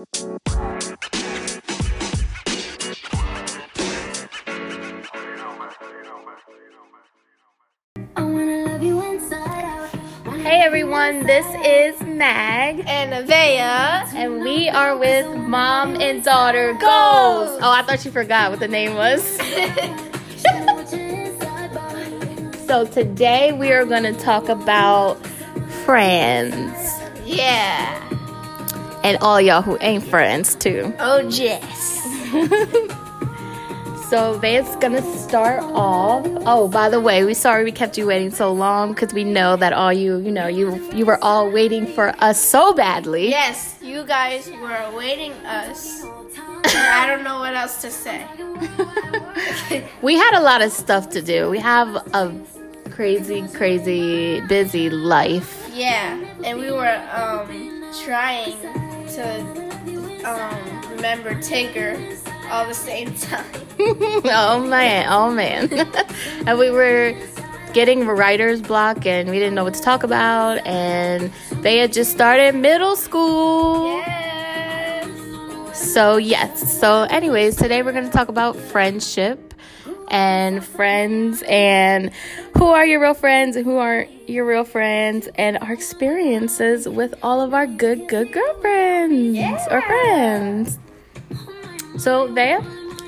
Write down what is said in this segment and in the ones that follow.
Hey everyone, this is Mag and Avea. and we are with Mom and Daughter Goals. Oh, I thought you forgot what the name was. so today we are going to talk about friends Yeah. And all y'all who ain't friends too. Oh, yes. So Van's gonna start off. Oh, by the way, we sorry we kept you waiting so long because we know that all you, you know, you you were all waiting for us so badly. Yes, you guys were waiting us. I don't know what else to say. we had a lot of stuff to do. We have a crazy, crazy, busy life. Yeah, and we were um trying to um remember Tigger all the same time. oh man, oh man. and we were getting writer's block and we didn't know what to talk about and they had just started middle school. Yes. So, yes. So, anyways, today we're going to talk about friendship and friends and who are your real friends and who aren't your real friends and our experiences with all of our good, good girlfriends or friends. So, Vea,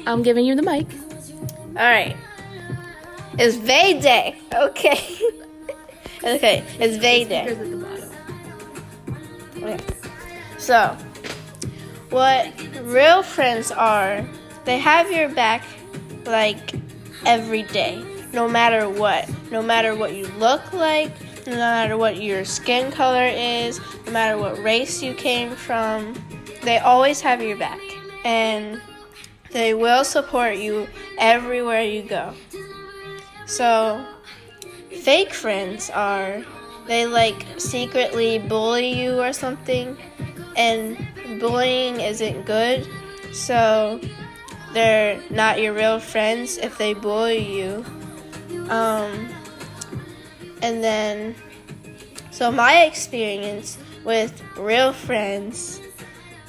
I'm giving you the mic. All right. It's Vay Day. Okay. okay. It's Vay Day. Okay. So, what real friends are, they have your back like every day, no matter what. No matter what you look like, no matter what your skin color is, no matter what race you came from, they always have your back. And they will support you everywhere you go. So, fake friends are they like secretly bully you or something, and bullying isn't good. So, they're not your real friends if they bully you. Um, and then, so my experience with real friends,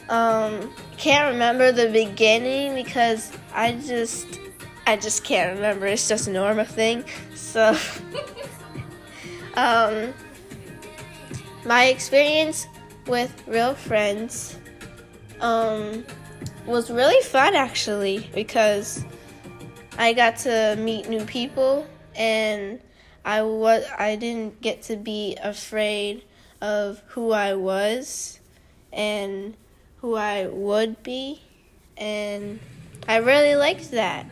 um, can't remember the beginning because I just, I just can't remember. It's just a normal thing. So, um, my experience with real friends, um, was really fun actually because I got to meet new people and I was I didn't get to be afraid of who I was and who I would be and I really liked that.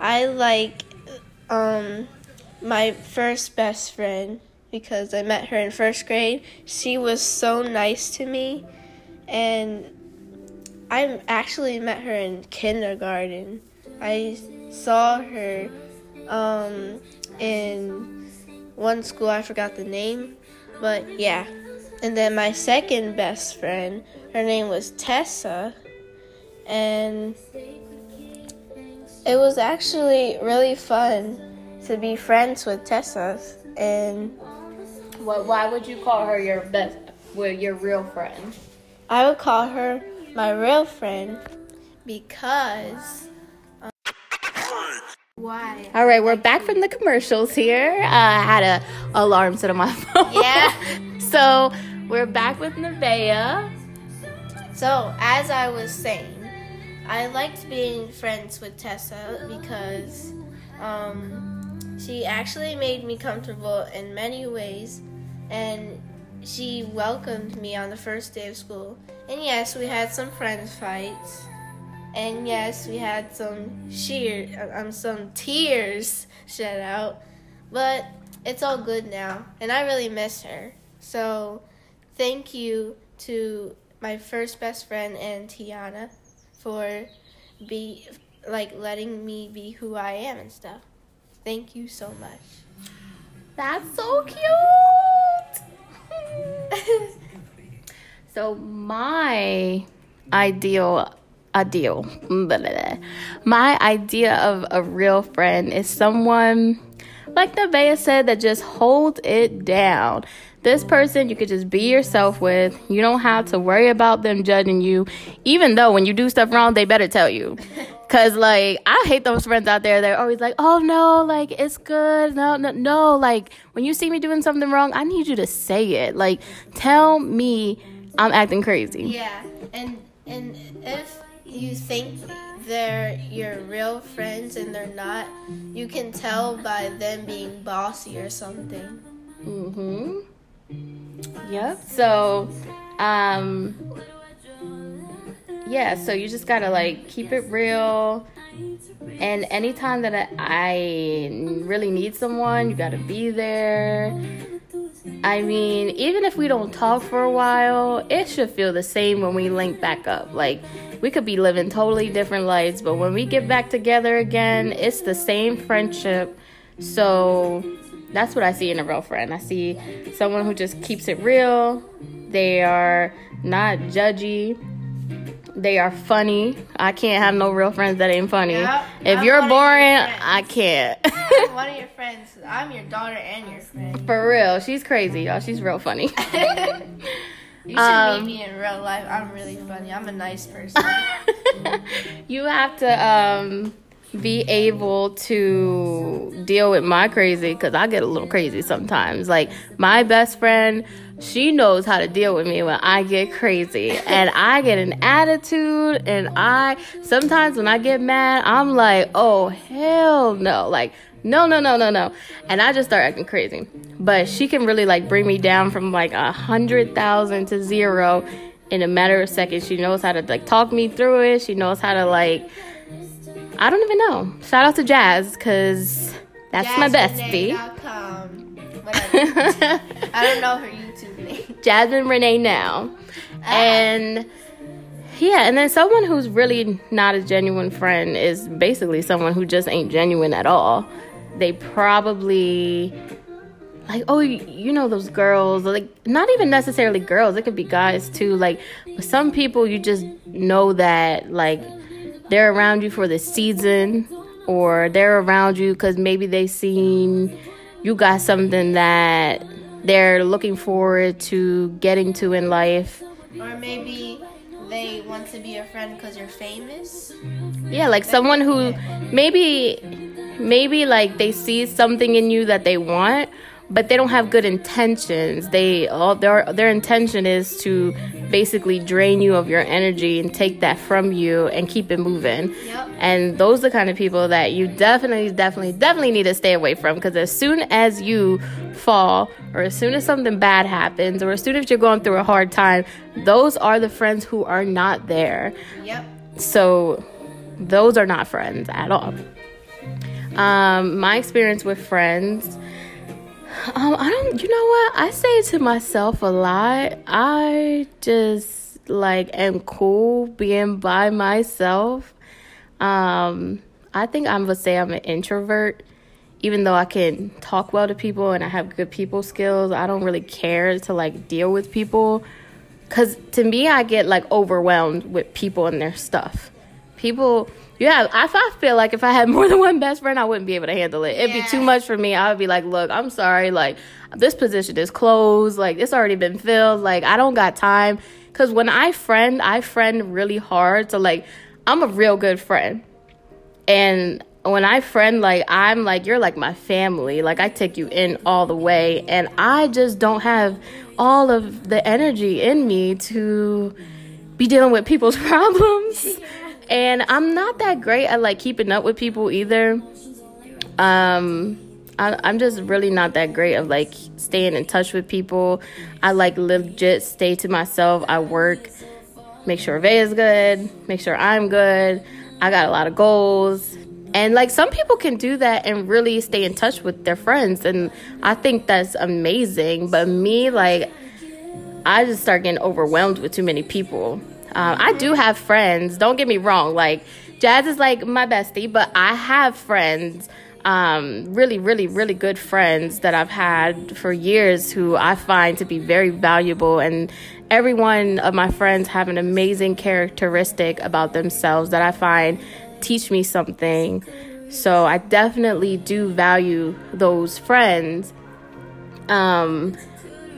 I like um my first best friend because I met her in first grade. She was so nice to me and I actually met her in kindergarten. I saw her um, in one school, I forgot the name, but yeah. And then my second best friend, her name was Tessa, and it was actually really fun to be friends with Tessa. And Well, why would you call her your best, well, your real friend? I would call her my real friend because. Why? All right, we're back from the commercials here. Uh, I had a alarm set on my phone. Yeah. so we're back with Nevaeh. So, as I was saying, I liked being friends with Tessa because um, she actually made me comfortable in many ways and she welcomed me on the first day of school. And yes, we had some friends fights. And yes, we had some sheer, um, some tears shed out. But it's all good now, and I really miss her. So, thank you to my first best friend and Tiana for be like letting me be who I am and stuff. Thank you so much. That's so cute. so my ideal blah, blah. my idea of a real friend is someone like Nevaeh said that just holds it down this person you could just be yourself with. You don't have to worry about them judging you, even though when you do stuff wrong, they better tell you. Cause like I hate those friends out there. They're always like, "Oh no, like it's good." No, no, no. Like when you see me doing something wrong, I need you to say it. Like tell me I'm acting crazy. Yeah, and and if you think they're your real friends and they're not, you can tell by them being bossy or something. Mhm. Yep. So, um, yeah. So you just gotta like keep it real. And anytime that I, I really need someone, you gotta be there. I mean, even if we don't talk for a while, it should feel the same when we link back up. Like, we could be living totally different lives, but when we get back together again, it's the same friendship. So, that's what I see in a real friend. I see someone who just keeps it real. They are not judgy. They are funny. I can't have no real friends that ain't funny. Yep, if I'm you're boring. I can't. I'm one of your friends. I'm your daughter and your friend. For real, she's crazy, y'all. She's real funny. You should Um, meet me in real life. I'm really funny. I'm a nice person. you have to um, be able to deal with my crazy because I get a little crazy sometimes. Like my best friend, she knows how to deal with me when I get crazy, and I get an attitude, and I sometimes when I get mad, I'm like, oh hell no, like. No, no, no, no, no. And I just start acting crazy. But she can really like bring me down from like a hundred thousand to zero in a matter of seconds. She knows how to like talk me through it. She knows how to like I don't even know. Shout out to Jazz because that's my bestie. I don't know her. Jasmine Renee now. Ah. And yeah, and then someone who's really not a genuine friend is basically someone who just ain't genuine at all. They probably like oh you know those girls like not even necessarily girls it could be guys too like some people you just know that like they're around you for the season or they're around you because maybe they seen you got something that they're looking forward to getting to in life Or maybe they want to be a friend because you're famous. yeah like someone who maybe maybe like they see something in you that they want but they don't have good intentions they all their their intention is to basically drain you of your energy and take that from you and keep it moving Yep. and those are the kind of people that you definitely definitely definitely need to stay away from because as soon as you fall or as soon as something bad happens or as soon as you're going through a hard time those are the friends who are not there Yep. so those are not friends at all. Um, my experience with friends, um, I don't, you know what? I say to myself a lot. I just like am cool being by myself. Um, I think I'm gonna say I'm an introvert, even though I can talk well to people and I have good people skills. I don't really care to like deal with people. Cause to me, I get like overwhelmed with people and their stuff. People, yeah, I, I feel like if I had more than one best friend, I wouldn't be able to handle it. It'd be too much for me. I would be like, look, I'm sorry, like this position is closed, like it's already been filled, like I don't got time. Cause when I friend, I friend really hard. So like, I'm a real good friend. And when I friend, like, I'm like, you're like my family. Like, I take you in all the way. And I just don't have all of the energy in me to be dealing with people's problems. And I'm not that great at like keeping up with people either. Um, I, I'm just really not that great of like staying in touch with people. I like legit stay to myself. I work, make sure Vay is good, make sure I'm good. I got a lot of goals. And like some people can do that and really stay in touch with their friends. And I think that's amazing. But me, like, I just start getting overwhelmed with too many people. Um, I do have friends. Don't get me wrong. Like Jazz is like my bestie, but I have friends, um, really, really, really good friends that I've had for years who I find to be very valuable. And every one of my friends have an amazing characteristic about themselves that I find teach me something. So I definitely do value those friends. Um,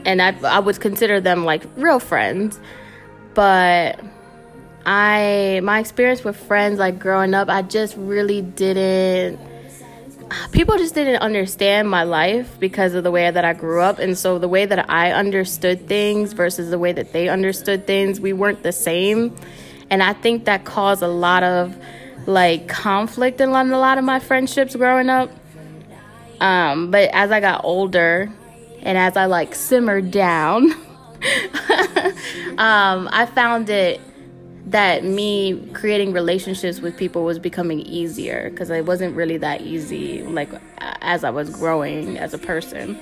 and I I would consider them like real friends. But I my experience with friends like growing up, I just really didn't people just didn't understand my life because of the way that I grew up. And so the way that I understood things versus the way that they understood things, we weren't the same. And I think that caused a lot of like conflict in a lot of my friendships growing up. Um, but as I got older and as I like simmered down, um, I found it that me creating relationships with people was becoming easier because it wasn't really that easy like as I was growing as a person.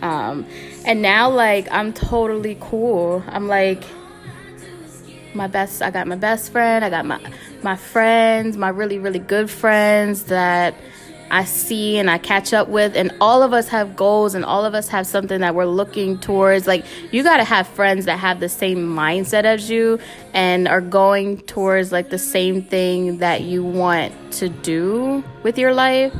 Um, and now like I'm totally cool. I'm like my best I got my best friend, I got my my friends, my really really good friends that I see and I catch up with, and all of us have goals and all of us have something that we're looking towards. Like, you got to have friends that have the same mindset as you and are going towards like the same thing that you want to do with your life,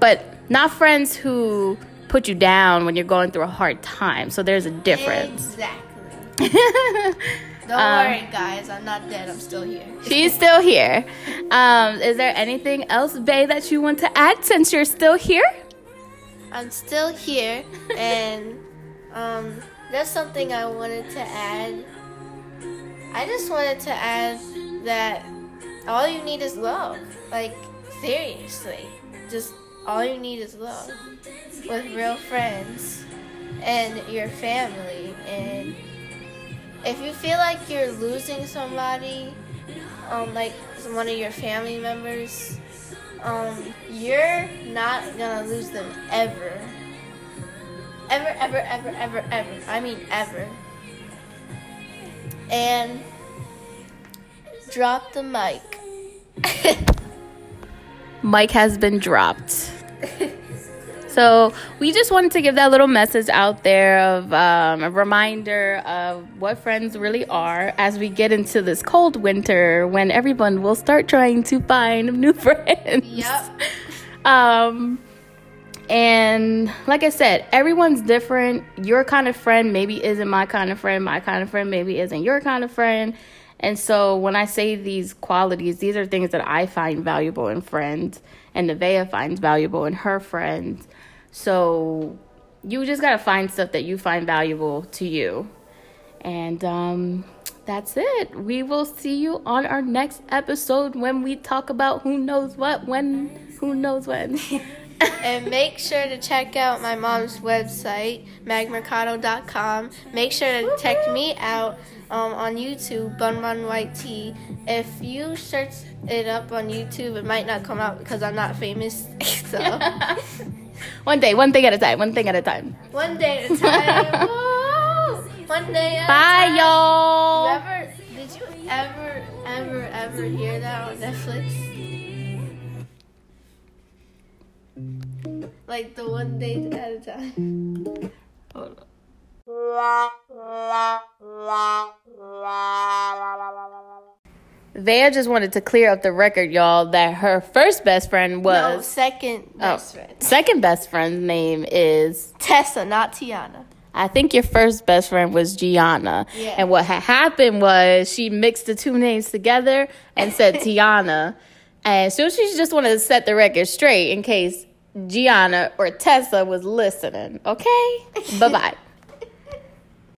but not friends who put you down when you're going through a hard time. So, there's a difference. Exactly. Don't um, worry, guys. I'm not dead. I'm still here. She's still here. Um, is there anything else, Bay, that you want to add since you're still here? I'm still here, and um, there's something I wanted to add. I just wanted to add that all you need is love. Like, seriously. Just all you need is love with real friends and your family and if you feel like you're losing somebody, um, like one of your family members, um, you're not gonna lose them ever. Ever, ever, ever, ever, ever. I mean, ever. And drop the mic. mic has been dropped. So we just wanted to give that little message out there of um, a reminder of what friends really are as we get into this cold winter when everyone will start trying to find new friends. Yep. um, and like I said, everyone's different. Your kind of friend maybe isn't my kind of friend. My kind of friend maybe isn't your kind of friend. And so when I say these qualities, these are things that I find valuable in friends and Nevaeh finds valuable in her friends. So you just got to find stuff that you find valuable to you. And um, that's it. We will see you on our next episode when we talk about who knows what, when, who knows when. and make sure to check out my mom's website, magmercado.com. Make sure to check me out um, on YouTube, Bun Bun White Tea. If you search it up on YouTube, it might not come out because I'm not famous. so. one day, one thing at a time, one thing at a time. One day at a time. one day at Bye, a time. y'all. You ever, did you ever, ever, ever hear that on Netflix? Like the one day at a time. Hold on. Vea just wanted to clear up the record, y'all, that her first best friend was no, second oh, best oh, friend. Second best friend's name is Tessa, not Tiana. I think your first best friend was Gianna. Yeah. And what had happened was she mixed the two names together and said Tiana. And so she just wanted to set the record straight in case Gianna or Tessa was listening. Okay? bye bye.